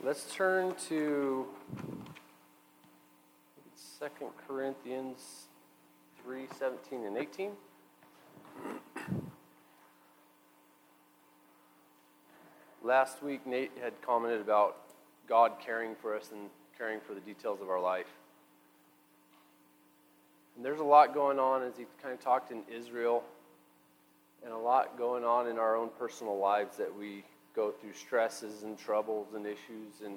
Let's turn to 2 Corinthians 3 17 and 18. Last week, Nate had commented about God caring for us and caring for the details of our life. And there's a lot going on as he kind of talked in Israel, and a lot going on in our own personal lives that we go through stresses and troubles and issues and,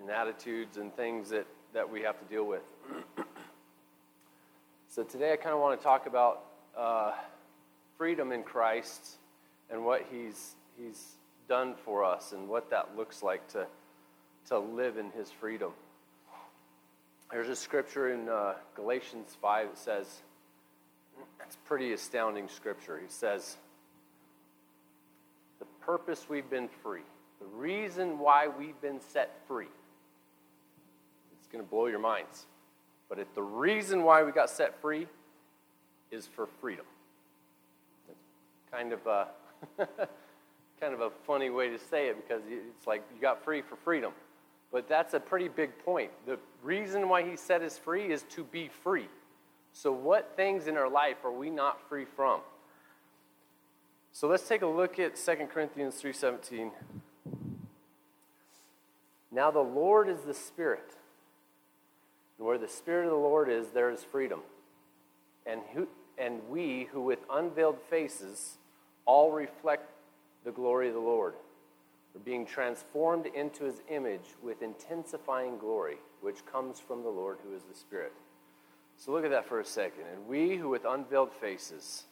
and attitudes and things that, that we have to deal with. so today I kind of want to talk about uh, freedom in Christ and what he's, he's done for us and what that looks like to, to live in his freedom. There's a scripture in uh, Galatians 5 that says, it's pretty astounding scripture. He says, purpose we've been free, the reason why we've been set free. It's going to blow your minds. But if the reason why we got set free is for freedom. It's kind of a kind of a funny way to say it because it's like you got free for freedom. But that's a pretty big point. The reason why he set us free is to be free. So what things in our life are we not free from? So let's take a look at 2 Corinthians 3:17. Now the Lord is the Spirit. And where the Spirit of the Lord is, there is freedom. And, who, and we who with unveiled faces all reflect the glory of the Lord are being transformed into his image with intensifying glory, which comes from the Lord who is the Spirit. So look at that for a second. And we who with unveiled faces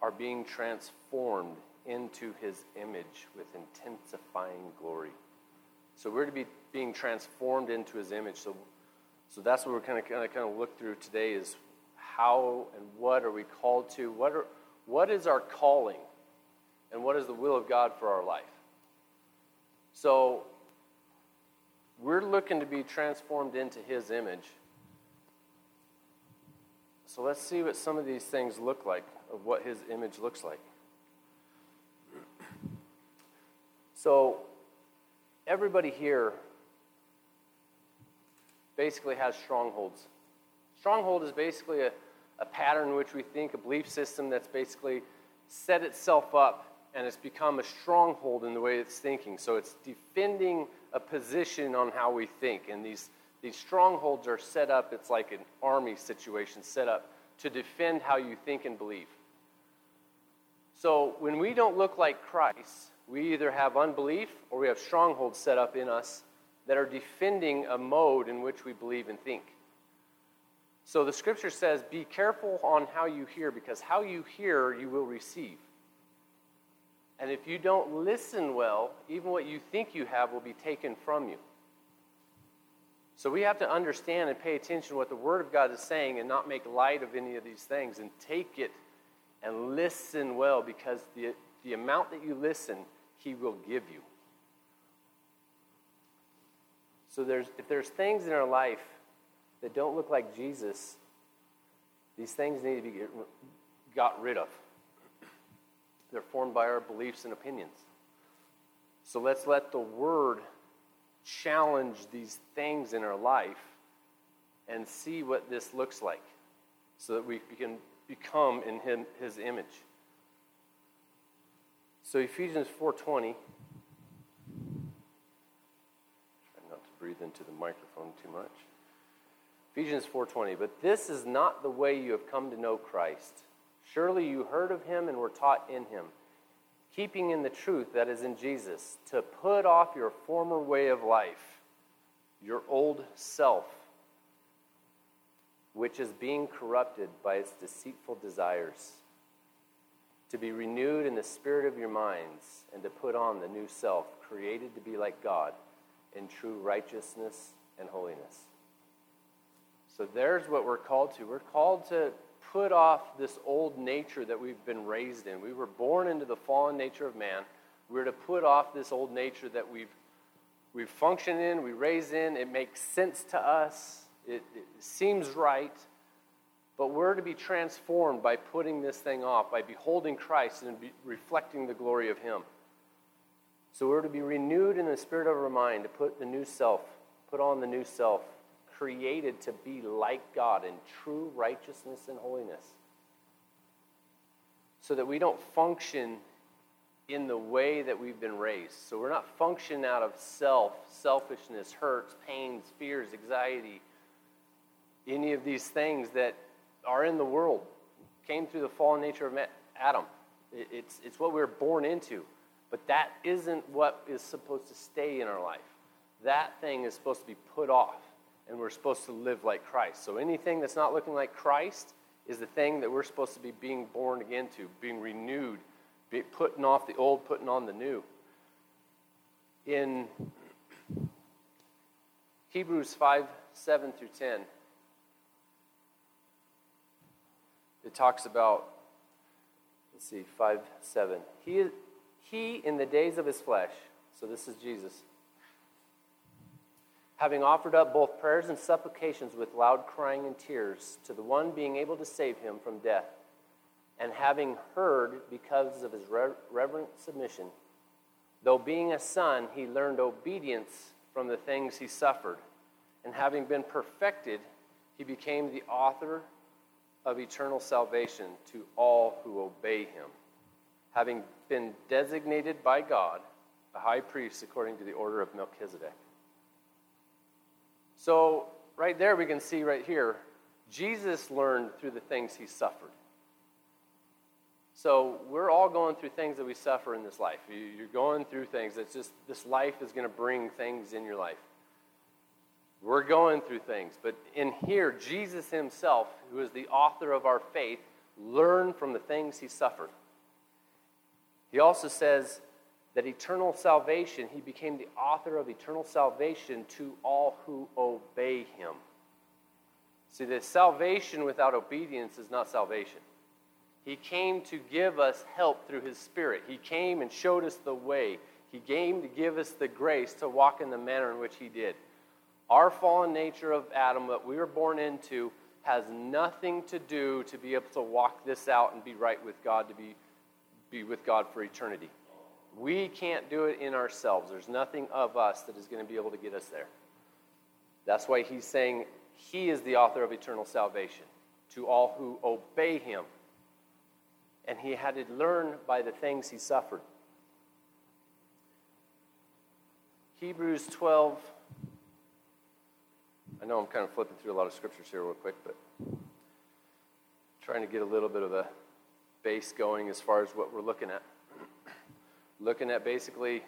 are being transformed into his image with intensifying glory. So we're to be being transformed into his image. So, so that's what we're kind of, kind of look through today is how and what are we called to? What are what is our calling? And what is the will of God for our life? So we're looking to be transformed into his image. So let's see what some of these things look like of what his image looks like. So, everybody here basically has strongholds. Stronghold is basically a, a pattern in which we think, a belief system that's basically set itself up and it's become a stronghold in the way it's thinking. So it's defending a position on how we think. And these, these strongholds are set up, it's like an army situation set up to defend how you think and believe. So when we don't look like Christ, we either have unbelief or we have strongholds set up in us that are defending a mode in which we believe and think. So the scripture says, Be careful on how you hear, because how you hear, you will receive. And if you don't listen well, even what you think you have will be taken from you. So we have to understand and pay attention to what the Word of God is saying and not make light of any of these things and take it and listen well because the, the amount that you listen, He will give you. So there's, if there's things in our life that don't look like Jesus, these things need to be get, got rid of. They're formed by our beliefs and opinions. So let's let the Word challenge these things in our life and see what this looks like so that we can become in him, his image. So Ephesians 4:20 try not to breathe into the microphone too much. Ephesians 4:20 But this is not the way you have come to know Christ. Surely you heard of him and were taught in him, keeping in the truth that is in Jesus, to put off your former way of life, your old self which is being corrupted by its deceitful desires, to be renewed in the spirit of your minds, and to put on the new self, created to be like God in true righteousness and holiness. So there's what we're called to. We're called to put off this old nature that we've been raised in. We were born into the fallen nature of man. We're to put off this old nature that we've we've functioned in, we raised in. It makes sense to us. It, it seems right, but we're to be transformed by putting this thing off, by beholding Christ and reflecting the glory of Him. So we're to be renewed in the spirit of our mind, to put the new self, put on the new self, created to be like God in true righteousness and holiness. So that we don't function in the way that we've been raised. So we're not functioning out of self, selfishness, hurts, pains, fears, anxiety, any of these things that are in the world, came through the fallen nature of Adam. It's, it's what we we're born into. But that isn't what is supposed to stay in our life. That thing is supposed to be put off, and we're supposed to live like Christ. So anything that's not looking like Christ is the thing that we're supposed to be being born again to, being renewed be putting off the old, putting on the new. In Hebrews 5 7 through 10, it talks about, let's see, 5 7. He, he, in the days of his flesh, so this is Jesus, having offered up both prayers and supplications with loud crying and tears to the one being able to save him from death and having heard because of his reverent submission, though being a son, he learned obedience from the things he suffered. And having been perfected, he became the author of eternal salvation to all who obey him, having been designated by God a high priest according to the order of Melchizedek. So, right there, we can see right here, Jesus learned through the things he suffered. So we're all going through things that we suffer in this life. You're going through things. that's just this life is going to bring things in your life. We're going through things. But in here, Jesus himself, who is the author of our faith, learned from the things he suffered. He also says that eternal salvation, he became the author of eternal salvation to all who obey him. See, the salvation without obedience is not salvation. He came to give us help through His Spirit. He came and showed us the way. He came to give us the grace to walk in the manner in which He did. Our fallen nature of Adam, that we were born into, has nothing to do to be able to walk this out and be right with God, to be, be with God for eternity. We can't do it in ourselves. There's nothing of us that is going to be able to get us there. That's why he's saying he is the author of eternal salvation to all who obey him and he had to learn by the things he suffered. Hebrews 12. I know I'm kind of flipping through a lot of scriptures here, real quick, but trying to get a little bit of a base going as far as what we're looking at. looking at basically,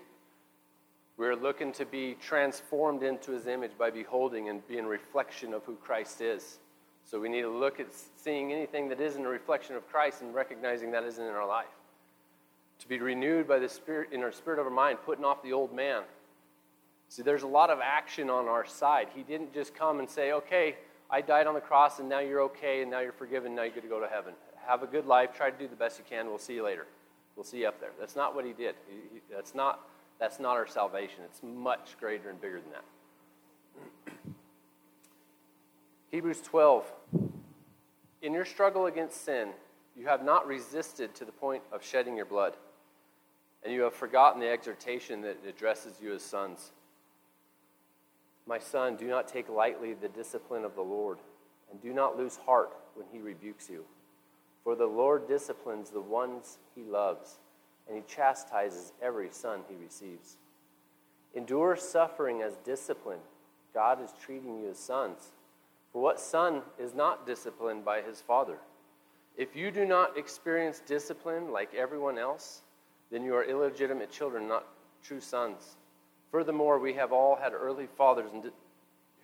we're looking to be transformed into his image by beholding and being reflection of who Christ is. So we need to look at seeing anything that isn't a reflection of Christ and recognizing that isn't in our life. To be renewed by the Spirit in our spirit of our mind, putting off the old man. See, there's a lot of action on our side. He didn't just come and say, okay, I died on the cross and now you're okay and now you're forgiven, now you're going to go to heaven. Have a good life, try to do the best you can, we'll see you later. We'll see you up there. That's not what he did. He, he, that's, not, that's not our salvation. It's much greater and bigger than that. Hebrews 12. In your struggle against sin, you have not resisted to the point of shedding your blood, and you have forgotten the exhortation that addresses you as sons. My son, do not take lightly the discipline of the Lord, and do not lose heart when he rebukes you. For the Lord disciplines the ones he loves, and he chastises every son he receives. Endure suffering as discipline. God is treating you as sons. For what son is not disciplined by his father? If you do not experience discipline like everyone else, then you are illegitimate children, not true sons. Furthermore, we have all had early fathers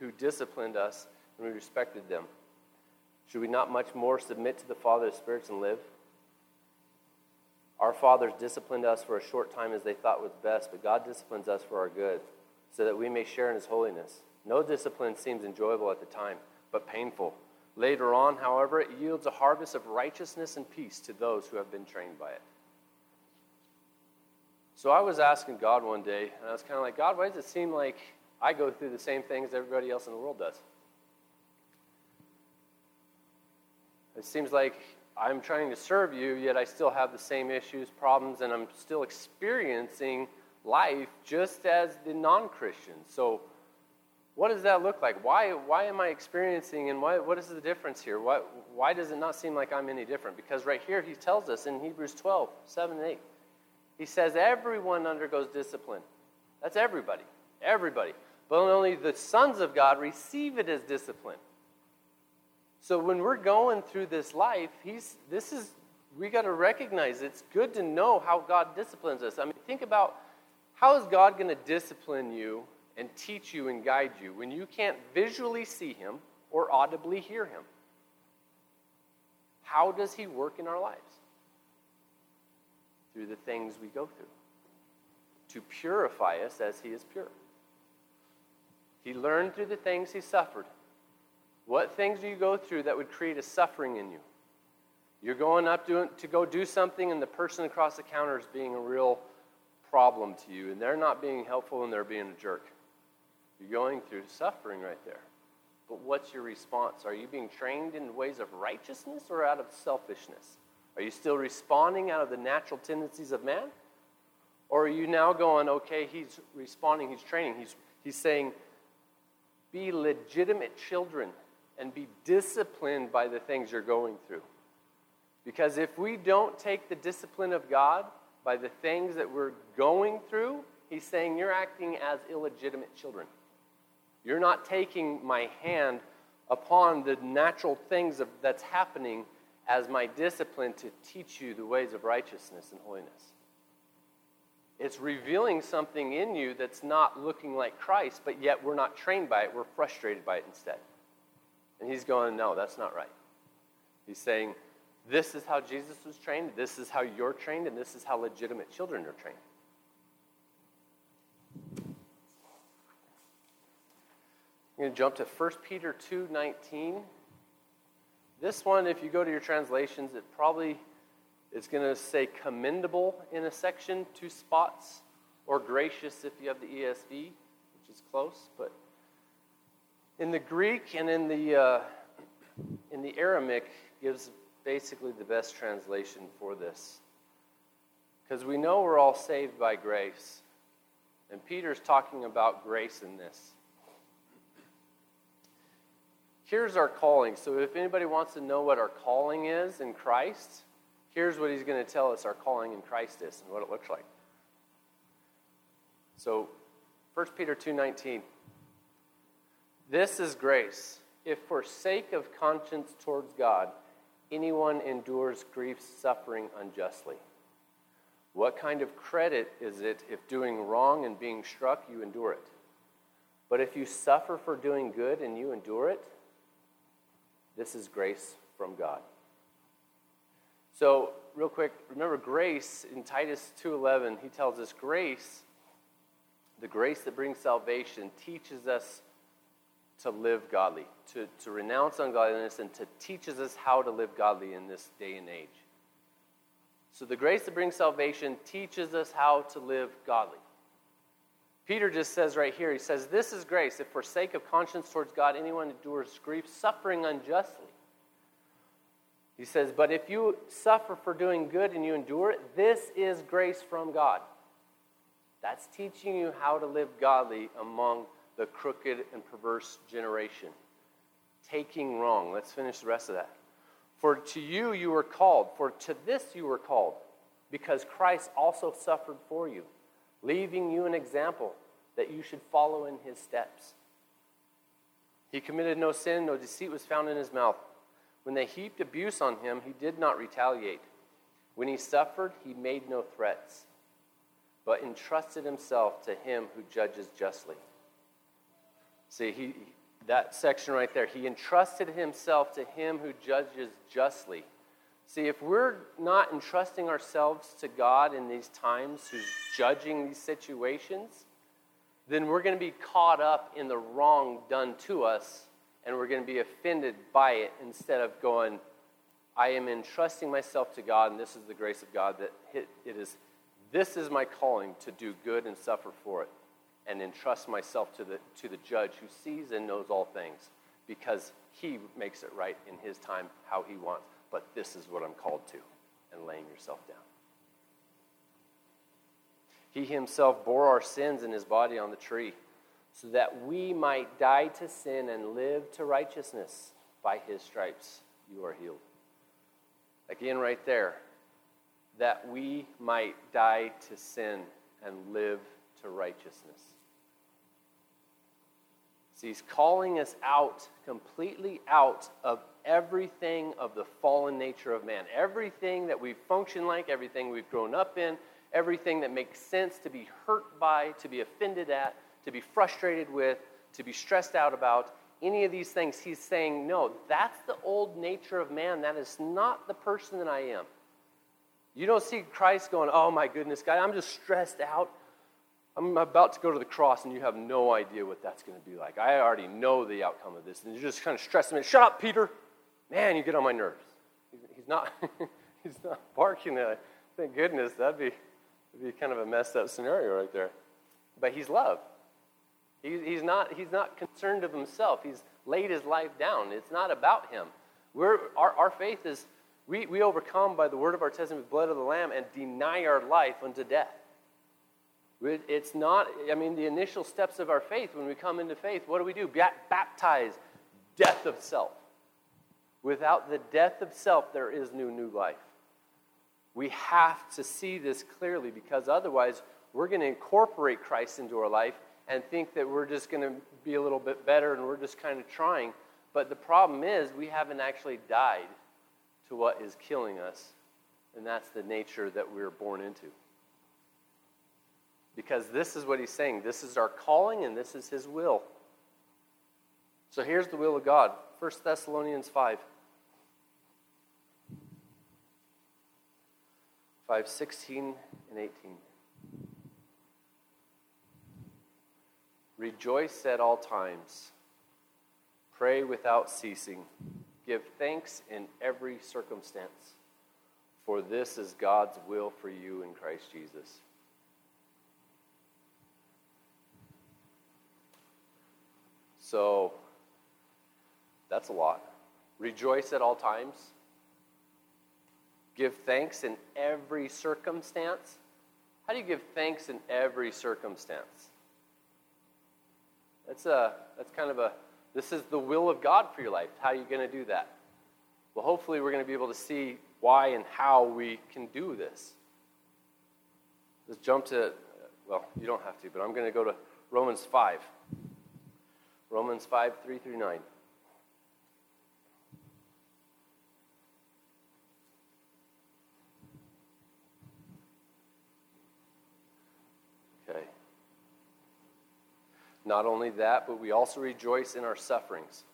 who disciplined us, and we respected them. Should we not much more submit to the Father of spirits and live? Our fathers disciplined us for a short time as they thought was best, but God disciplines us for our good, so that we may share in his holiness. No discipline seems enjoyable at the time but painful. Later on, however, it yields a harvest of righteousness and peace to those who have been trained by it. So I was asking God one day, and I was kind of like, God, why does it seem like I go through the same things everybody else in the world does? It seems like I'm trying to serve you, yet I still have the same issues, problems, and I'm still experiencing life just as the non Christians. So, what does that look like? Why, why am I experiencing and why, what is the difference here? Why, why does it not seem like I'm any different? Because right here he tells us in Hebrews 12, 7 and 8, he says, Everyone undergoes discipline. That's everybody. Everybody. But only the sons of God receive it as discipline. So when we're going through this life, he's, this is, we got to recognize it's good to know how God disciplines us. I mean, think about how is God going to discipline you and teach you and guide you when you can't visually see Him or audibly hear Him? How does He work in our lives? Through the things we go through to purify us as He is pure. He learned through the things He suffered. What things do you go through that would create a suffering in you? You're going up to, to go do something, and the person across the counter is being a real problem to you, and they're not being helpful and they're being a jerk. You're going through suffering right there. But what's your response? Are you being trained in ways of righteousness or out of selfishness? Are you still responding out of the natural tendencies of man? Or are you now going, okay, he's responding, he's training, he's, he's saying, be legitimate children and be disciplined by the things you're going through. Because if we don't take the discipline of God by the things that we're going through, He's saying you're acting as illegitimate children. You're not taking my hand upon the natural things of, that's happening as my discipline to teach you the ways of righteousness and holiness. It's revealing something in you that's not looking like Christ, but yet we're not trained by it. We're frustrated by it instead. And he's going, No, that's not right. He's saying, This is how Jesus was trained, this is how you're trained, and this is how legitimate children are trained. I'm going to jump to 1 Peter 2 19. This one, if you go to your translations, it probably is going to say commendable in a section, two spots, or gracious if you have the ESV, which is close. But in the Greek and in the, uh, in the Aramaic gives basically the best translation for this. Because we know we're all saved by grace. And Peter's talking about grace in this. Here's our calling. So, if anybody wants to know what our calling is in Christ, here's what he's going to tell us our calling in Christ is and what it looks like. So, 1 Peter 2:19 This is grace. If for sake of conscience towards God, anyone endures grief suffering unjustly. What kind of credit is it if doing wrong and being struck you endure it? But if you suffer for doing good and you endure it, this is grace from God. So, real quick, remember grace in Titus 2:11, he tells us grace, the grace that brings salvation teaches us to live godly, to, to renounce ungodliness and to teaches us how to live godly in this day and age. So the grace that brings salvation teaches us how to live godly. Peter just says right here, he says, This is grace. If for sake of conscience towards God anyone endures grief, suffering unjustly. He says, But if you suffer for doing good and you endure it, this is grace from God. That's teaching you how to live godly among the crooked and perverse generation. Taking wrong. Let's finish the rest of that. For to you you were called, for to this you were called, because Christ also suffered for you leaving you an example that you should follow in his steps. He committed no sin, no deceit was found in his mouth. When they heaped abuse on him, he did not retaliate. When he suffered, he made no threats, but entrusted himself to him who judges justly. See, he, that section right there, he entrusted himself to him who judges justly. See, if we're not entrusting ourselves to God in these times, who's judging these situations, then we're going to be caught up in the wrong done to us, and we're going to be offended by it instead of going, I am entrusting myself to God, and this is the grace of God that it is. This is my calling to do good and suffer for it, and entrust myself to the to the Judge who sees and knows all things, because He makes it right in His time how He wants but this is what I'm called to, and laying yourself down. He himself bore our sins in his body on the tree, so that we might die to sin and live to righteousness. By his stripes you are healed. Again, right there, that we might die to sin and live to righteousness. So he's calling us out, completely out of everything of the fallen nature of man. Everything that we function like, everything we've grown up in, everything that makes sense to be hurt by, to be offended at, to be frustrated with, to be stressed out about, any of these things, he's saying, no, that's the old nature of man. That is not the person that I am. You don't see Christ going, oh my goodness, God, I'm just stressed out. I'm about to go to the cross, and you have no idea what that's going to be like. I already know the outcome of this, and you're just kind of stressing me. Shut up, Peter. Man, you get on my nerves. He's not, he's not barking at. Thank goodness. That'd be, that'd be kind of a messed up scenario right there. But he's love. He's, not, he's not concerned of himself. He's laid his life down. It's not about him. We're, our, our faith is, we, we overcome by the word of our testimony, blood of the Lamb, and deny our life unto death. It's not, I mean, the initial steps of our faith, when we come into faith, what do we do? Baptize death of self. Without the death of self, there is no new life. We have to see this clearly because otherwise, we're going to incorporate Christ into our life and think that we're just going to be a little bit better and we're just kind of trying. But the problem is, we haven't actually died to what is killing us, and that's the nature that we we're born into. Because this is what he's saying. This is our calling and this is his will. So here's the will of God 1 Thessalonians 5. 5, 16 and 18. Rejoice at all times. Pray without ceasing. Give thanks in every circumstance, for this is God's will for you in Christ Jesus. So that's a lot. Rejoice at all times. Give thanks in every circumstance. How do you give thanks in every circumstance? That's, a, that's kind of a, this is the will of God for your life. How are you going to do that? Well, hopefully, we're going to be able to see why and how we can do this. Let's jump to, well, you don't have to, but I'm going to go to Romans 5. Romans 5, 3 through 9. Okay. Not only that, but we also rejoice in our sufferings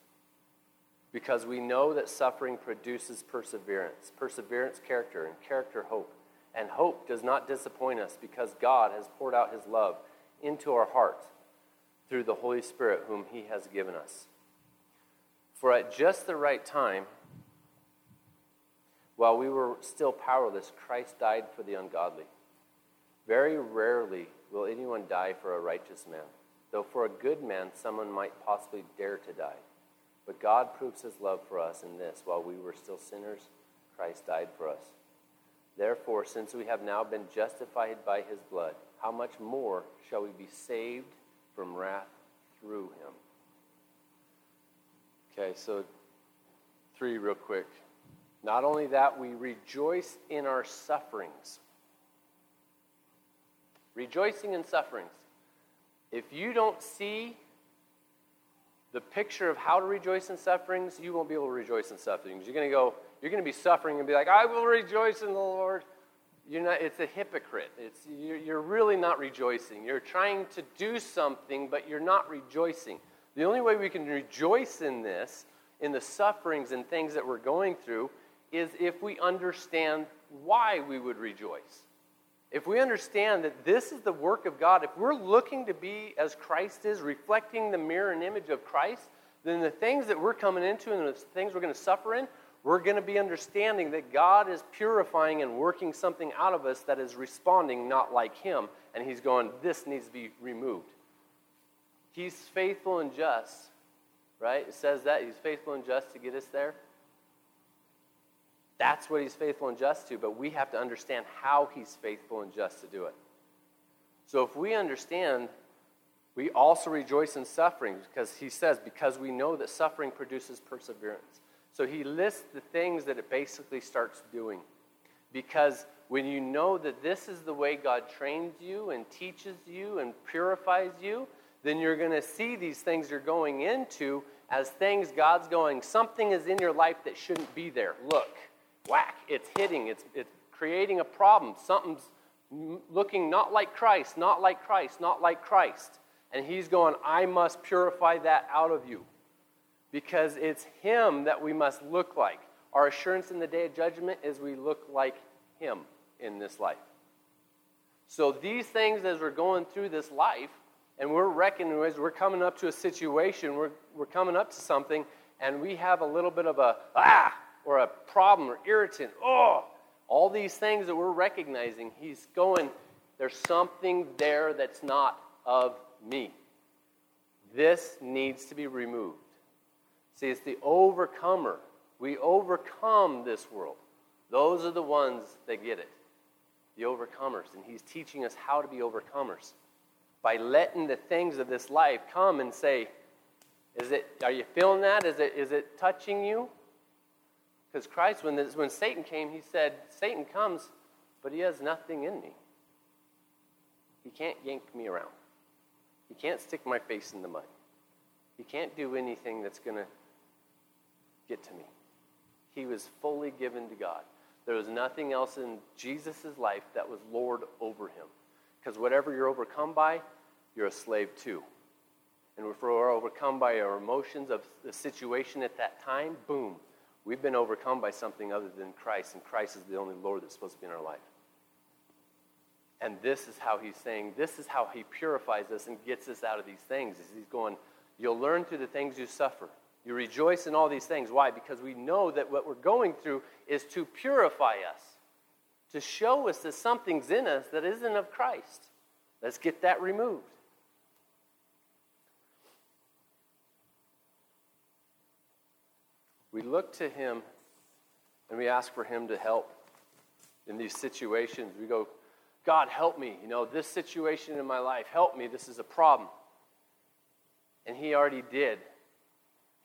because we know that suffering produces perseverance, perseverance, character, and character, hope. And hope does not disappoint us because God has poured out his love into our hearts through the Holy Spirit, whom He has given us. For at just the right time, while we were still powerless, Christ died for the ungodly. Very rarely will anyone die for a righteous man, though for a good man someone might possibly dare to die. But God proves his love for us in this while we were still sinners, Christ died for us. Therefore, since we have now been justified by his blood, how much more shall we be saved from wrath through him. Okay, so three real quick. Not only that, we rejoice in our sufferings. Rejoicing in sufferings. If you don't see the picture of how to rejoice in sufferings, you won't be able to rejoice in sufferings. You're going to go, you're going to be suffering and be like, I will rejoice in the Lord. You're not, it's a hypocrite. It's, you're, you're really not rejoicing. You're trying to do something, but you're not rejoicing. The only way we can rejoice in this, in the sufferings and things that we're going through, is if we understand why we would rejoice. If we understand that this is the work of God, if we're looking to be as Christ is, reflecting the mirror and image of Christ, then the things that we're coming into and the things we're going to suffer in we're going to be understanding that God is purifying and working something out of us that is responding not like Him. And He's going, this needs to be removed. He's faithful and just, right? It says that. He's faithful and just to get us there. That's what He's faithful and just to, but we have to understand how He's faithful and just to do it. So if we understand, we also rejoice in suffering because he says, because we know that suffering produces perseverance. So he lists the things that it basically starts doing. Because when you know that this is the way God trains you and teaches you and purifies you, then you're going to see these things you're going into as things God's going, something is in your life that shouldn't be there. Look, whack, it's hitting, it's, it's creating a problem. Something's looking not like Christ, not like Christ, not like Christ. And He's going, I must purify that out of you because it's Him that we must look like. Our assurance in the day of judgment is we look like Him in this life. So, these things, as we're going through this life, and we're reckoning as we're coming up to a situation, we're, we're coming up to something, and we have a little bit of a ah, or a problem or irritant, oh, all these things that we're recognizing, He's going, there's something there that's not of me. This needs to be removed. See, it's the overcomer. We overcome this world. Those are the ones that get it, the overcomers. And he's teaching us how to be overcomers by letting the things of this life come and say, is it, are you feeling that? Is it, is it touching you? Because Christ, when, this, when Satan came, he said, Satan comes, but he has nothing in me. He can't yank me around. He can't stick my face in the mud. He can't do anything that's going to get to me. He was fully given to God. There was nothing else in Jesus' life that was Lord over him. Because whatever you're overcome by, you're a slave to. And if we're overcome by our emotions of the situation at that time, boom, we've been overcome by something other than Christ, and Christ is the only Lord that's supposed to be in our life. And this is how he's saying, this is how he purifies us and gets us out of these things. Is he's going, you'll learn through the things you suffer. You rejoice in all these things. Why? Because we know that what we're going through is to purify us, to show us that something's in us that isn't of Christ. Let's get that removed. We look to Him and we ask for Him to help in these situations. We go, God, help me. You know, this situation in my life, help me. This is a problem. And He already did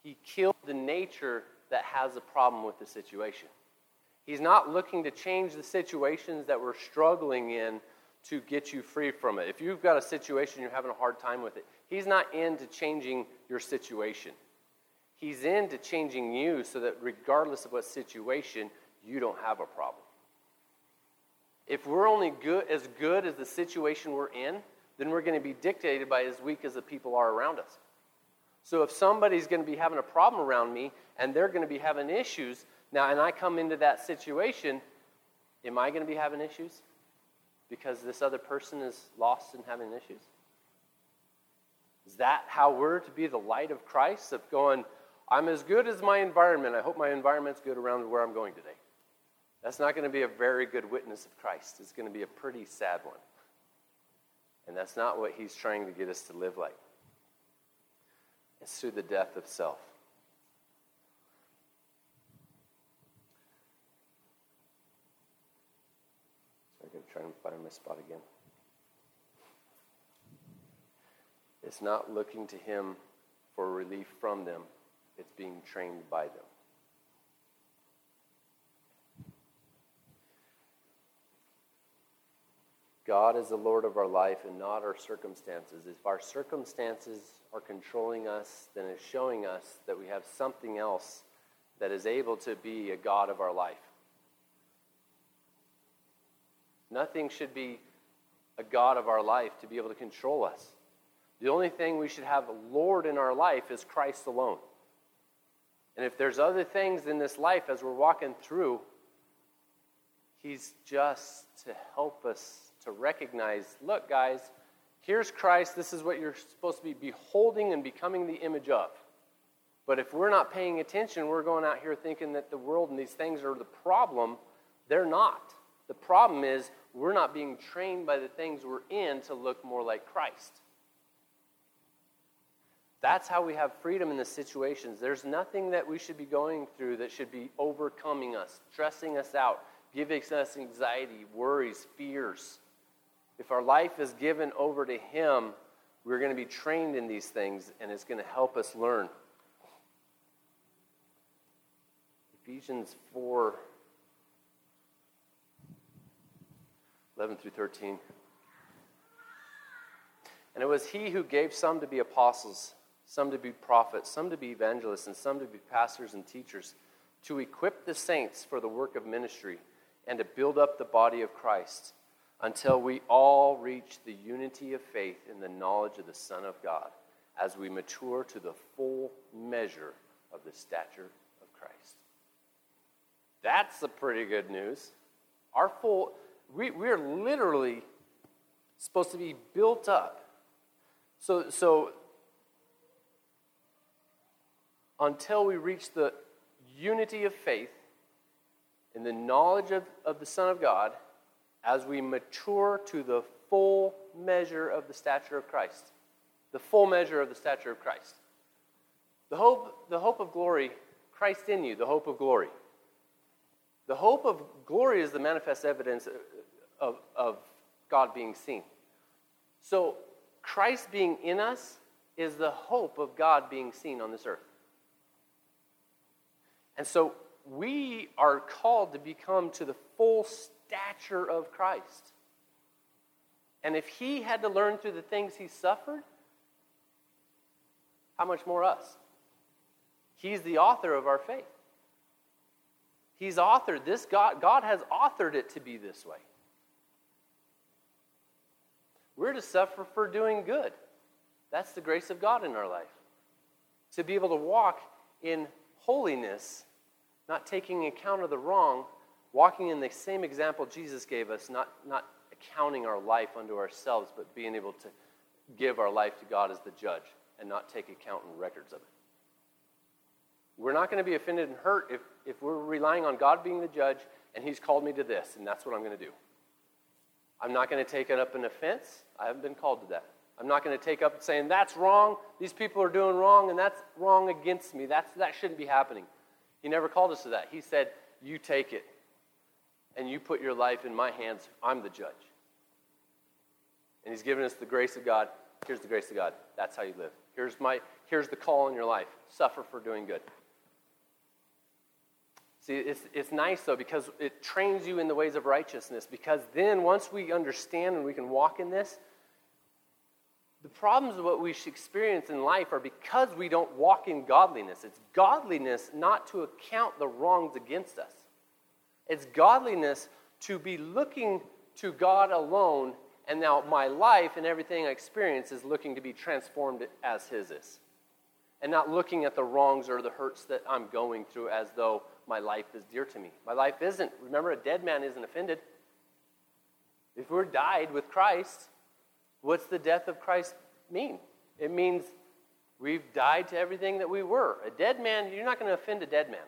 he killed the nature that has a problem with the situation. He's not looking to change the situations that we're struggling in to get you free from it. If you've got a situation you're having a hard time with it, he's not into changing your situation. He's into changing you so that regardless of what situation, you don't have a problem. If we're only good as good as the situation we're in, then we're going to be dictated by as weak as the people are around us. So if somebody's going to be having a problem around me and they're going to be having issues, now, and I come into that situation, am I going to be having issues? Because this other person is lost and having issues? Is that how we're to be the light of Christ? Of going, I'm as good as my environment. I hope my environment's good around where I'm going today. That's not going to be a very good witness of Christ. It's going to be a pretty sad one. And that's not what he's trying to get us to live like. It's through the death of self. I'm going to try and find my spot again. It's not looking to Him for relief from them, it's being trained by them. God is the Lord of our life and not our circumstances. If our circumstances are controlling us, then it's showing us that we have something else that is able to be a God of our life. Nothing should be a God of our life to be able to control us. The only thing we should have Lord in our life is Christ alone. And if there's other things in this life as we're walking through, He's just to help us to recognize look, guys, here's Christ. This is what you're supposed to be beholding and becoming the image of. But if we're not paying attention, we're going out here thinking that the world and these things are the problem. They're not. The problem is we're not being trained by the things we're in to look more like Christ. That's how we have freedom in the situations. There's nothing that we should be going through that should be overcoming us, stressing us out, giving us anxiety, worries, fears. If our life is given over to Him, we're going to be trained in these things, and it's going to help us learn. Ephesians 4 11 through 13. And it was He who gave some to be apostles, some to be prophets, some to be evangelists, and some to be pastors and teachers, to equip the saints for the work of ministry and to build up the body of Christ until we all reach the unity of faith in the knowledge of the Son of God as we mature to the full measure of the stature of Christ. That's the pretty good news. Our full, we, we're literally supposed to be built up. So, so until we reach the unity of faith in the knowledge of, of the Son of God, as we mature to the full measure of the stature of Christ. The full measure of the stature of Christ. The hope, the hope of glory, Christ in you, the hope of glory. The hope of glory is the manifest evidence of, of God being seen. So, Christ being in us is the hope of God being seen on this earth. And so, we are called to become to the full stature of Christ. And if he had to learn through the things he suffered, how much more us? He's the author of our faith. He's authored this. God, God has authored it to be this way. We're to suffer for doing good. That's the grace of God in our life. To be able to walk in holiness, not taking account of the wrong, walking in the same example Jesus gave us, not, not accounting our life unto ourselves, but being able to give our life to God as the judge and not take account and records of it. We're not going to be offended and hurt if, if we're relying on God being the judge and He's called me to this, and that's what I'm going to do. I'm not going to take it up an offense. I haven't been called to that. I'm not going to take up saying, that's wrong, these people are doing wrong, and that's wrong against me. That's, that shouldn't be happening. He never called us to that. He said, You take it, and you put your life in my hands. I'm the judge. And He's given us the grace of God. Here's the grace of God. That's how you live. Here's, my, here's the call in your life suffer for doing good. See, it's, it's nice though because it trains you in the ways of righteousness. Because then, once we understand and we can walk in this, the problems of what we experience in life are because we don't walk in godliness. It's godliness not to account the wrongs against us, it's godliness to be looking to God alone, and now my life and everything I experience is looking to be transformed as His is. And not looking at the wrongs or the hurts that I'm going through as though my life is dear to me. My life isn't. Remember, a dead man isn't offended. If we're died with Christ, what's the death of Christ mean? It means we've died to everything that we were. A dead man, you're not going to offend a dead man.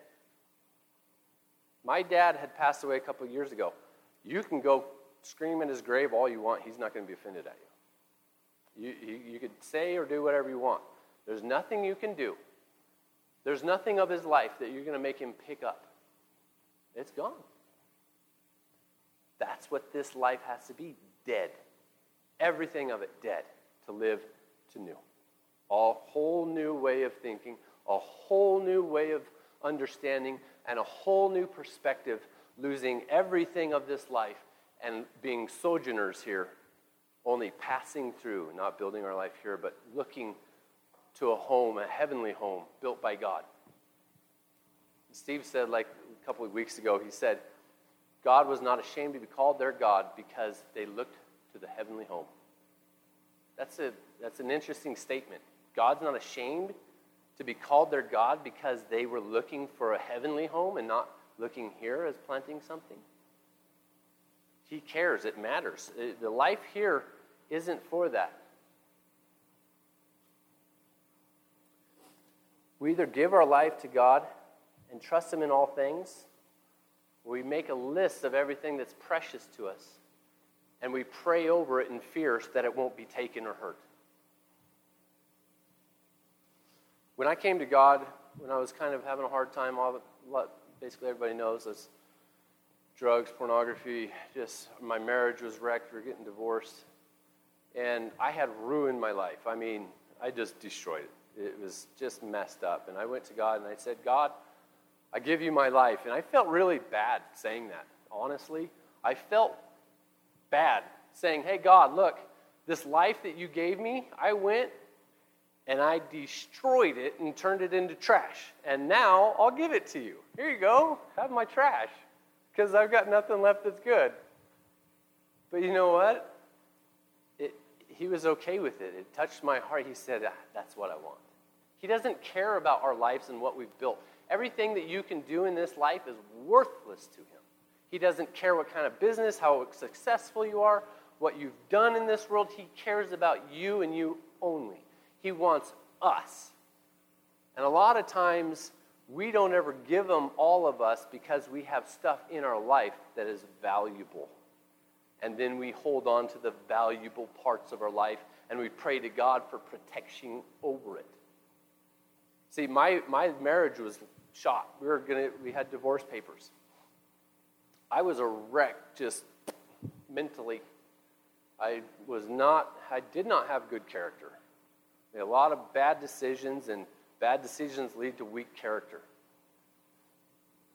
My dad had passed away a couple of years ago. You can go scream in his grave all you want, he's not going to be offended at you. You, you. you could say or do whatever you want. There's nothing you can do there's nothing of his life that you're going to make him pick up. It's gone. That's what this life has to be dead. Everything of it dead to live to new. A whole new way of thinking, a whole new way of understanding, and a whole new perspective, losing everything of this life and being sojourners here, only passing through, not building our life here, but looking to a home, a heavenly home built by God. Steve said, like a couple of weeks ago, he said, God was not ashamed to be called their God because they looked to the heavenly home. That's, a, that's an interesting statement. God's not ashamed to be called their God because they were looking for a heavenly home and not looking here as planting something. He cares, it matters. Uh, the life here isn't for that. We either give our life to God and trust Him in all things, or we make a list of everything that's precious to us and we pray over it in fear that it won't be taken or hurt. When I came to God, when I was kind of having a hard time, all, basically everybody knows, was drugs, pornography, just my marriage was wrecked, we are getting divorced. And I had ruined my life. I mean, I just destroyed it. It was just messed up. And I went to God and I said, God, I give you my life. And I felt really bad saying that, honestly. I felt bad saying, Hey, God, look, this life that you gave me, I went and I destroyed it and turned it into trash. And now I'll give it to you. Here you go, have my trash, because I've got nothing left that's good. But you know what? It, he was okay with it. It touched my heart. He said, ah, That's what I want. He doesn't care about our lives and what we've built. Everything that you can do in this life is worthless to him. He doesn't care what kind of business, how successful you are, what you've done in this world. He cares about you and you only. He wants us. And a lot of times, we don't ever give Him all of us because we have stuff in our life that is valuable. And then we hold on to the valuable parts of our life and we pray to God for protection over it. See, my, my marriage was shot. We, were gonna, we had divorce papers. I was a wreck just mentally. I was not, I did not have good character. A lot of bad decisions, and bad decisions lead to weak character.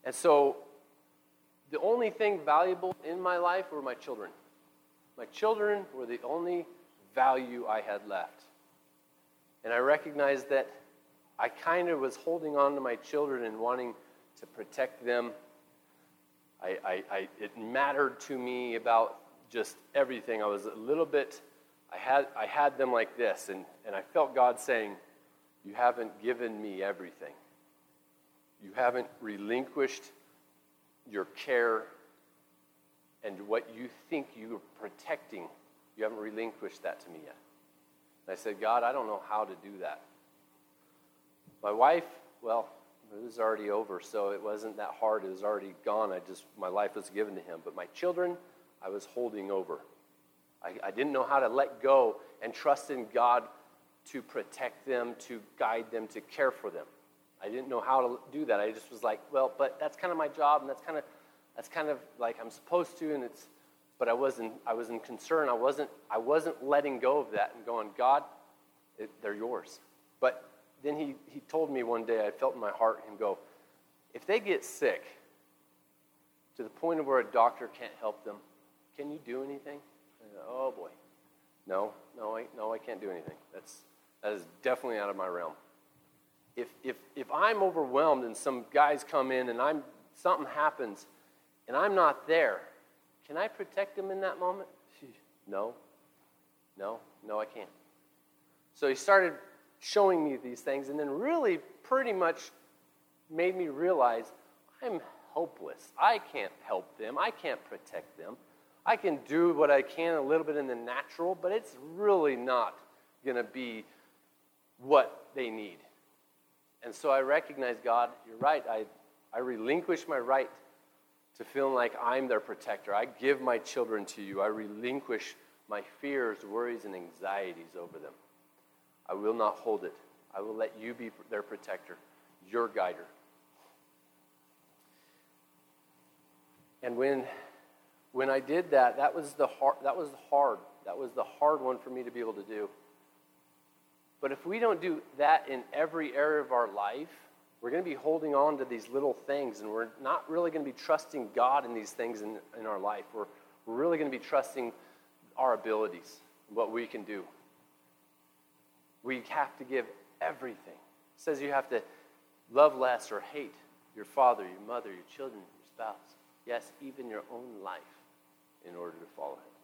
And so, the only thing valuable in my life were my children. My children were the only value I had left. And I recognized that I kind of was holding on to my children and wanting to protect them. I, I, I, it mattered to me about just everything. I was a little bit I had, I had them like this, and, and I felt God saying, You haven't given me everything. You haven't relinquished your care and what you think you're protecting. You haven't relinquished that to me yet. And I said, God, I don't know how to do that. My wife, well, it was already over, so it wasn't that hard. It was already gone. I just my life was given to him. But my children, I was holding over. I, I didn't know how to let go and trust in God to protect them, to guide them, to care for them. I didn't know how to do that. I just was like, well, but that's kind of my job, and that's kind of that's kind of like I'm supposed to, and it's. But I wasn't. I was in concern. I wasn't. I wasn't letting go of that and going, God, it, they're yours. But then he he told me one day. I felt in my heart him go, if they get sick to the point of where a doctor can't help them, can you do anything? oh boy, no, no, I, no, I can't do anything. That's, that is definitely out of my realm. If, if, if I'm overwhelmed and some guys come in and I'm, something happens and I'm not there, can I protect them in that moment? No, no, no, I can't. So he started showing me these things and then really pretty much made me realize I'm helpless. I can't help them, I can't protect them. I can do what I can a little bit in the natural, but it's really not going to be what they need. And so I recognize, God, you're right. I, I relinquish my right to feeling like I'm their protector. I give my children to you. I relinquish my fears, worries, and anxieties over them. I will not hold it. I will let you be their protector, your guider. And when when I did that, that was the hard, that was the hard. That was the hard one for me to be able to do. But if we don't do that in every area of our life, we're going to be holding on to these little things, and we're not really going to be trusting God in these things in, in our life. We're, we're really going to be trusting our abilities, what we can do. We have to give everything. It says you have to love less or hate your father, your mother, your children, your spouse. Yes, even your own life in order to follow him.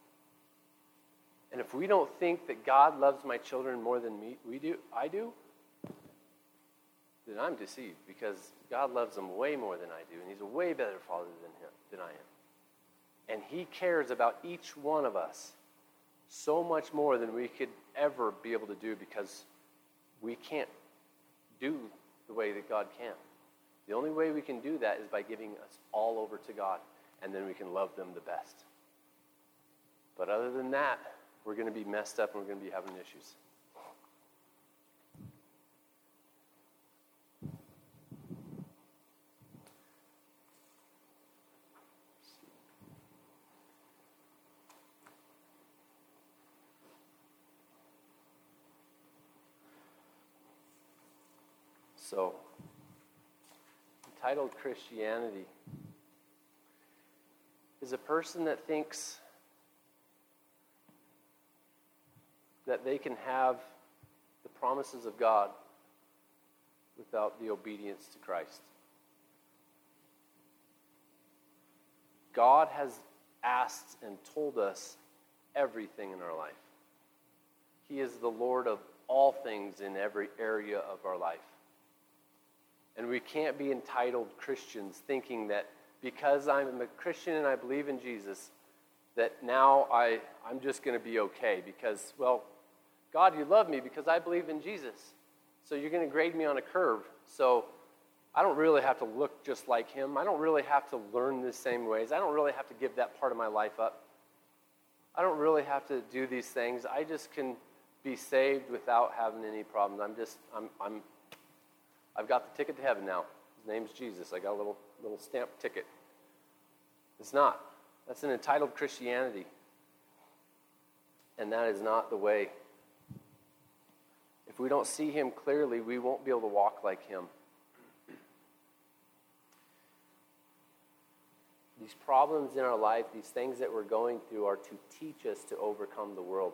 And if we don't think that God loves my children more than me, we do, I do, then I'm deceived because God loves them way more than I do, and He's a way better father than him than I am. And He cares about each one of us so much more than we could ever be able to do because we can't do the way that God can. The only way we can do that is by giving us all over to God, and then we can love them the best. But other than that, we're going to be messed up and we're going to be having issues. So, entitled Christianity is a person that thinks that they can have the promises of God without the obedience to Christ. God has asked and told us everything in our life. He is the Lord of all things in every area of our life. And we can't be entitled Christians thinking that because I'm a Christian and I believe in Jesus, that now I, I'm just going to be okay because, well, God, you love me because I believe in Jesus. So you're going to grade me on a curve. So I don't really have to look just like him. I don't really have to learn the same ways. I don't really have to give that part of my life up. I don't really have to do these things. I just can be saved without having any problems. I'm just, I'm, I'm, I've got the ticket to heaven now. His name's Jesus. I got a little, little stamp ticket. It's not. That's an entitled Christianity. And that is not the way. If we don't see him clearly, we won't be able to walk like him. These problems in our life, these things that we're going through, are to teach us to overcome the world.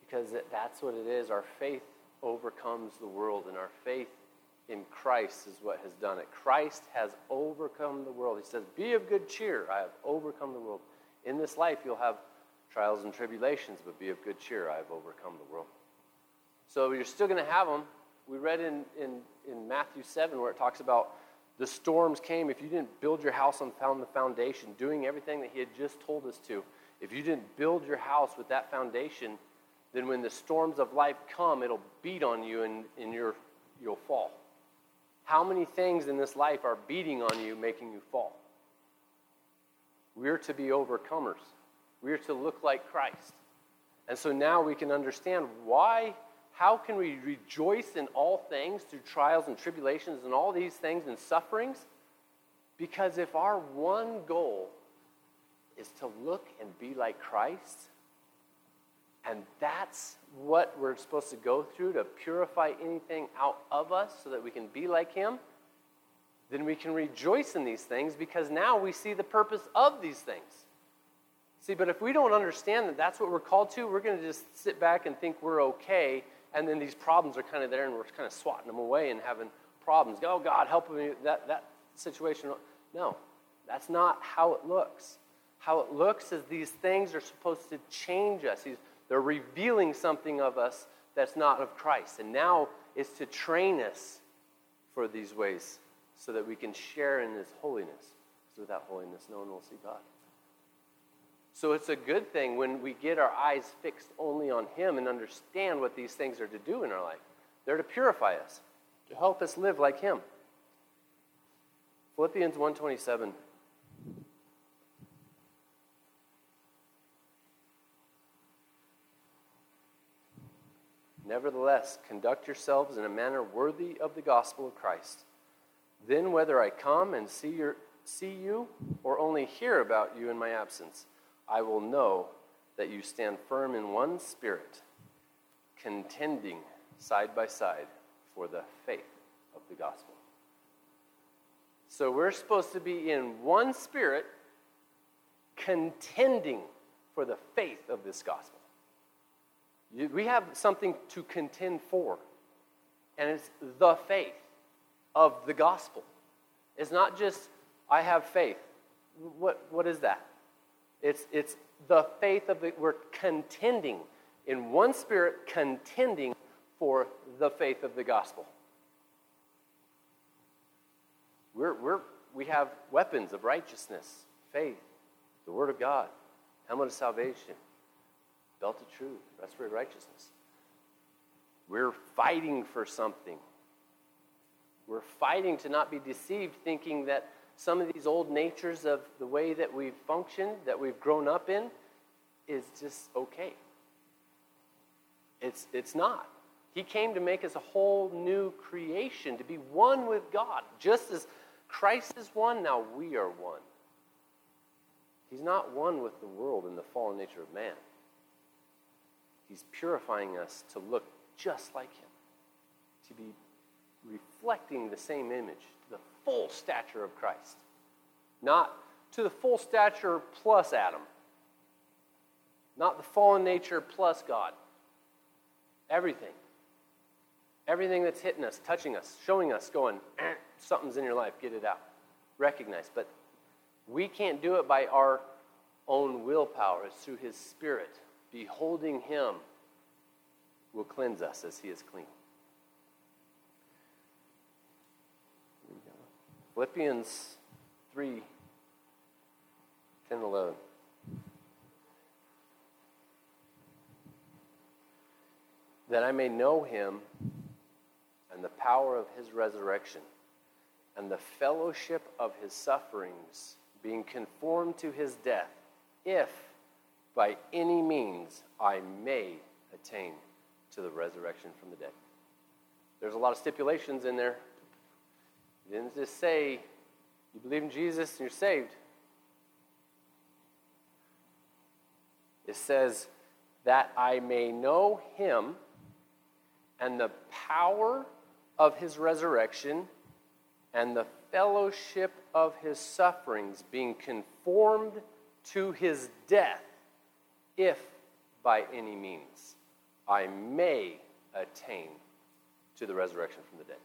Because that's what it is. Our faith overcomes the world, and our faith in Christ is what has done it. Christ has overcome the world. He says, Be of good cheer. I have overcome the world. In this life, you'll have trials and tribulations, but be of good cheer. I have overcome the world. So you're still going to have them. We read in, in, in Matthew 7 where it talks about the storms came, if you didn't build your house on the foundation, doing everything that he had just told us to, if you didn't build your house with that foundation, then when the storms of life come, it'll beat on you and, and you you'll fall. How many things in this life are beating on you, making you fall? We're to be overcomers. We're to look like Christ. And so now we can understand why how can we rejoice in all things through trials and tribulations and all these things and sufferings? Because if our one goal is to look and be like Christ, and that's what we're supposed to go through to purify anything out of us so that we can be like Him, then we can rejoice in these things because now we see the purpose of these things. See, but if we don't understand that that's what we're called to, we're going to just sit back and think we're okay and then these problems are kind of there and we're kind of swatting them away and having problems. Oh, God, help me, that, that situation. No, that's not how it looks. How it looks is these things are supposed to change us. They're revealing something of us that's not of Christ. And now it's to train us for these ways so that we can share in His holiness. Because without holiness, no one will see God. So it's a good thing when we get our eyes fixed only on Him and understand what these things are to do in our life. They're to purify us, to help us live like Him. Philippians 127. Nevertheless, conduct yourselves in a manner worthy of the gospel of Christ. Then, whether I come and see, your, see you or only hear about you in my absence, I will know that you stand firm in one spirit, contending side by side for the faith of the gospel. So we're supposed to be in one spirit, contending for the faith of this gospel. We have something to contend for, and it's the faith of the gospel. It's not just, I have faith. What, what is that? It's, it's the faith of the, we're contending in one spirit, contending for the faith of the gospel. We're, we're, we have weapons of righteousness, faith, the word of God, helmet of salvation, belt of truth, breastplate of righteousness. We're fighting for something. We're fighting to not be deceived, thinking that some of these old natures of the way that we've functioned, that we've grown up in, is just okay. It's, it's not. He came to make us a whole new creation, to be one with God. Just as Christ is one, now we are one. He's not one with the world and the fallen nature of man. He's purifying us to look just like Him, to be reflecting the same image, the full stature of Christ. Not to the full stature plus Adam, not the fallen nature plus God. Everything. Everything that's hitting us, touching us, showing us, going, eh, something's in your life, get it out. Recognize. But we can't do it by our own willpower, it's through His Spirit. Beholding Him will cleanse us as He is clean. Philippians 3 10 11. That I may know him and the power of his resurrection and the fellowship of his sufferings, being conformed to his death, if by any means I may attain to the resurrection from the dead. There's a lot of stipulations in there. He didn't just say, you believe in Jesus and you're saved. It says, that I may know him and the power of his resurrection and the fellowship of his sufferings, being conformed to his death, if by any means I may attain to the resurrection from the dead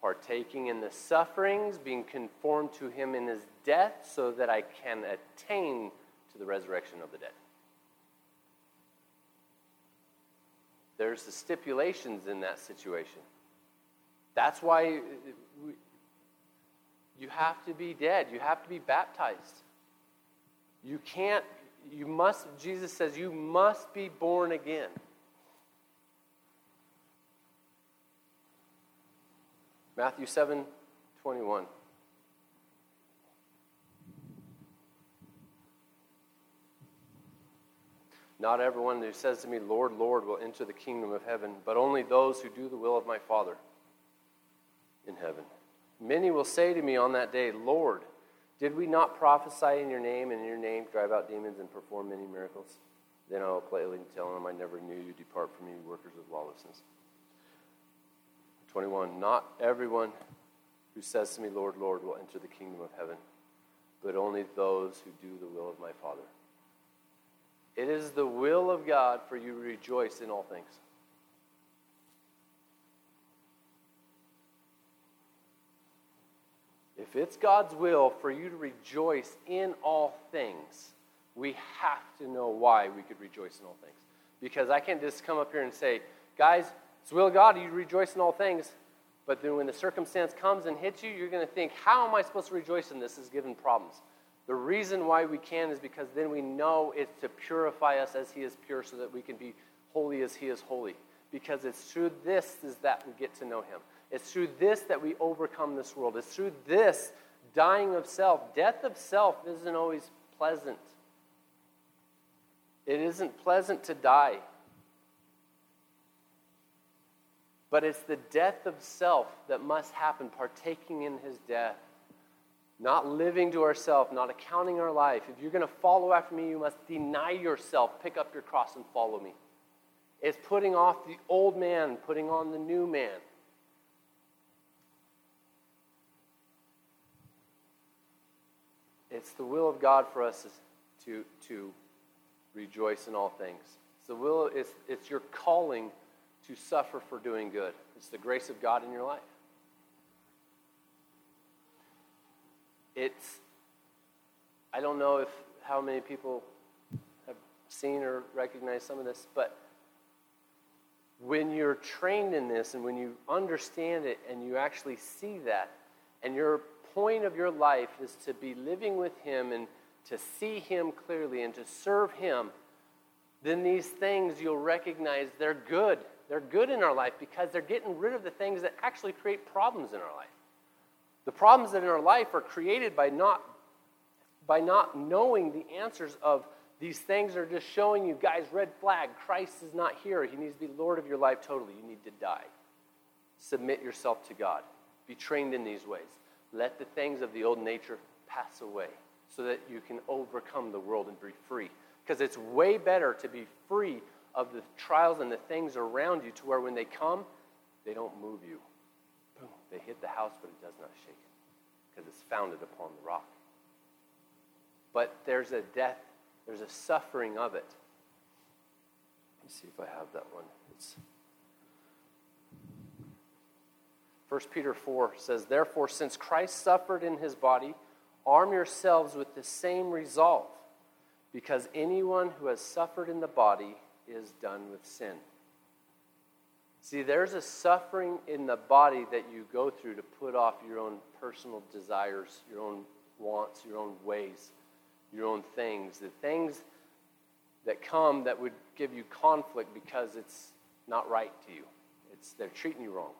partaking in the sufferings, being conformed to him in his death, so that I can attain to the resurrection of the dead. There's the stipulations in that situation. That's why you have to be dead. You have to be baptized. You can't, you must, Jesus says, you must be born again. Matthew 7 21. Not everyone who says to me, Lord, Lord, will enter the kingdom of heaven, but only those who do the will of my Father in heaven. Many will say to me on that day, Lord, did we not prophesy in your name and in your name drive out demons and perform many miracles? Then I will plainly tell them, I never knew you. Depart from me, workers of lawlessness. 21 Not everyone who says to me, Lord, Lord, will enter the kingdom of heaven, but only those who do the will of my Father. It is the will of God for you to rejoice in all things. If it's God's will for you to rejoice in all things, we have to know why we could rejoice in all things. Because I can't just come up here and say, guys, it's will of God, you rejoice in all things. But then when the circumstance comes and hits you, you're going to think, how am I supposed to rejoice in this is given problems? The reason why we can is because then we know it's to purify us as He is pure so that we can be holy as He is holy. Because it's through this is that we get to know Him. It's through this that we overcome this world. It's through this dying of self. Death of self isn't always pleasant. It isn't pleasant to die. But it's the death of self that must happen, partaking in his death. Not living to ourselves, not accounting our life. If you're going to follow after me, you must deny yourself, pick up your cross, and follow me. It's putting off the old man, putting on the new man. It's the will of God for us to, to rejoice in all things. It's the will, it's, it's your calling to suffer for doing good. It's the grace of God in your life. It's, I don't know if how many people have seen or recognized some of this, but when you're trained in this and when you understand it and you actually see that, and your point of your life is to be living with Him and to see Him clearly and to serve Him, then these things you'll recognize they're good. They're good in our life because they're getting rid of the things that actually create problems in our life. The problems in our life are created by not, by not knowing the answers of these things are just showing you, guys, red flag. Christ is not here. He needs to be Lord of your life totally. You need to die. Submit yourself to God. Be trained in these ways. Let the things of the old nature pass away so that you can overcome the world and be free. Because it's way better to be free of the trials and the things around you to where when they come, they don't move you. Boom. They hit the house, but it does not shake it because it's founded upon the rock. But there's a death, there's a suffering of it. Let me see if I have that one. It's 1 Peter 4 says, Therefore, since Christ suffered in his body, arm yourselves with the same resolve, because anyone who has suffered in the body is done with sin. See, there's a suffering in the body that you go through to put off your own personal desires, your own wants, your own ways, your own things, the things that come that would give you conflict because it's not right to you. It's, they're treating you wrong.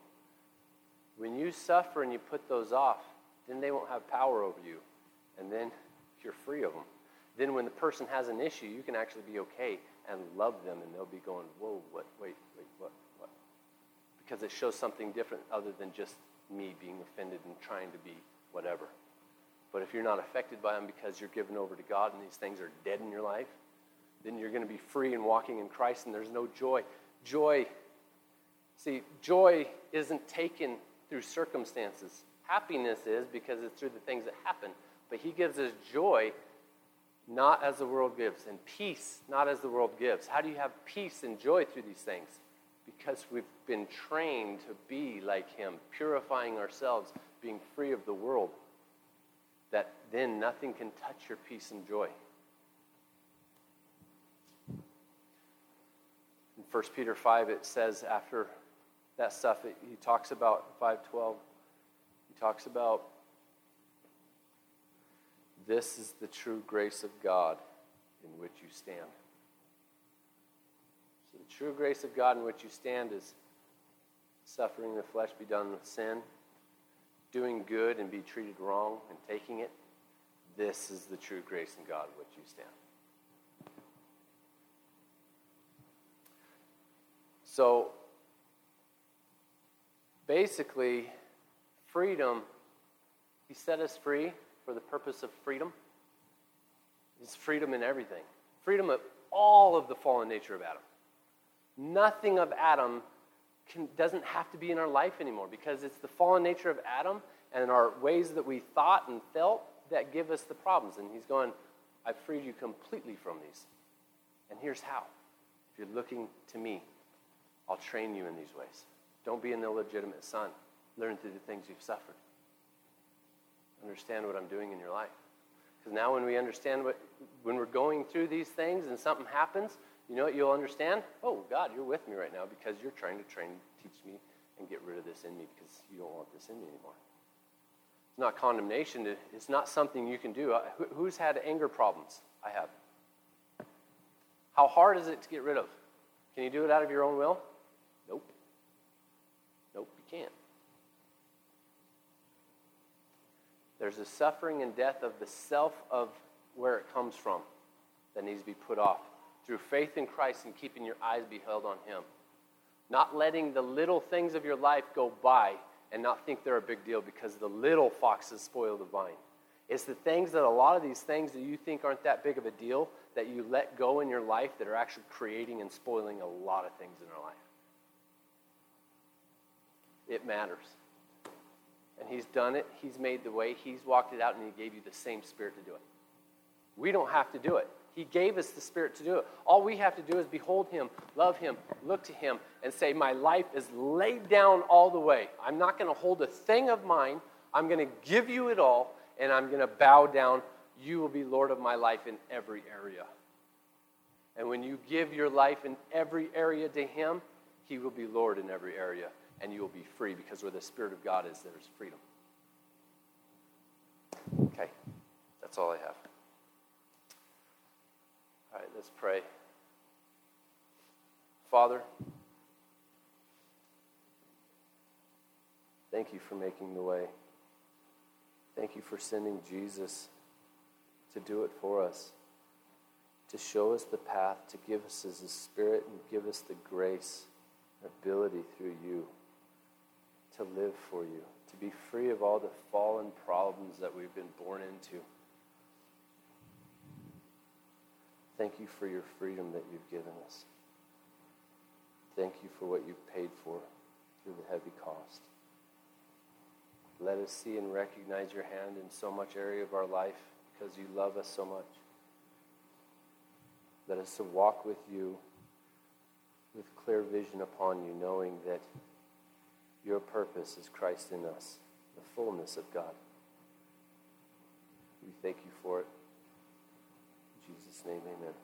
When you suffer and you put those off, then they won't have power over you. And then you're free of them. Then when the person has an issue, you can actually be okay and love them, and they'll be going, Whoa, what, wait, wait, what, what? Because it shows something different other than just me being offended and trying to be whatever. But if you're not affected by them because you're given over to God and these things are dead in your life, then you're going to be free and walking in Christ, and there's no joy. Joy, see, joy isn't taken through circumstances. Happiness is because it's through the things that happen. But He gives us joy not as the world gives, and peace not as the world gives. How do you have peace and joy through these things? Because we've been trained to be like Him, purifying ourselves, being free of the world, that then nothing can touch your peace and joy. In 1 Peter 5, it says after that stuff. he talks about 512. He talks about this is the true grace of God in which you stand. So the true grace of God in which you stand is suffering the flesh be done with sin, doing good and be treated wrong and taking it. This is the true grace in God in which you stand. So basically, freedom, He set us free for the purpose of freedom. It's freedom in everything. Freedom of all of the fallen nature of Adam. Nothing of Adam can, doesn't have to be in our life anymore because it's the fallen nature of Adam and our ways that we thought and felt that give us the problems. And he's going, I've freed you completely from these. And here's how. If you're looking to me, I'll train you in these ways. Don't be an illegitimate son. Learn through the things you've suffered. Understand what I'm doing in your life. Because now, when we understand what, when we're going through these things and something happens, you know what you'll understand? Oh, God, you're with me right now because you're trying to train, teach me, and get rid of this in me because you don't want this in me anymore. It's not condemnation. It's not something you can do. Who's had anger problems? I have. How hard is it to get rid of? Can you do it out of your own will? Can't. There's a suffering and death of the self of where it comes from that needs to be put off through faith in Christ and keeping your eyes beheld on Him. Not letting the little things of your life go by and not think they're a big deal because the little foxes spoil the vine. It's the things that a lot of these things that you think aren't that big of a deal that you let go in your life that are actually creating and spoiling a lot of things in our life it matters. And He's done it, He's made the way, He's walked it out, and He gave you the same Spirit to do it. We don't have to do it. He gave us the Spirit to do it. All we have to do is behold Him, love Him, look to Him, and say, My life is laid down all the way. I'm not going to hold a thing of mine. I'm going to give you it all, and I'm going to bow down. You will be Lord of my life in every area. And when you give your life in every area to Him, He will be Lord in every area and you will be free because where the Spirit of God is, there's freedom. Okay, that's all I have. All right, let's pray. Father, thank you for making the way. Thank you for sending Jesus to do it for us, to show us the path, to give us His Spirit, and give us the grace, and ability through you to live for you, to be free of all the fallen problems that we've been born into. Thank you for your freedom that you've given us. Thank you for what you've paid for through the heavy cost. Let us see and recognize your hand in so much area of our life because you love us so much. Let us walk with you with clear vision upon you, knowing that your purpose is Christ in us, the fullness of God. We thank you for it. In Jesus' name, amen.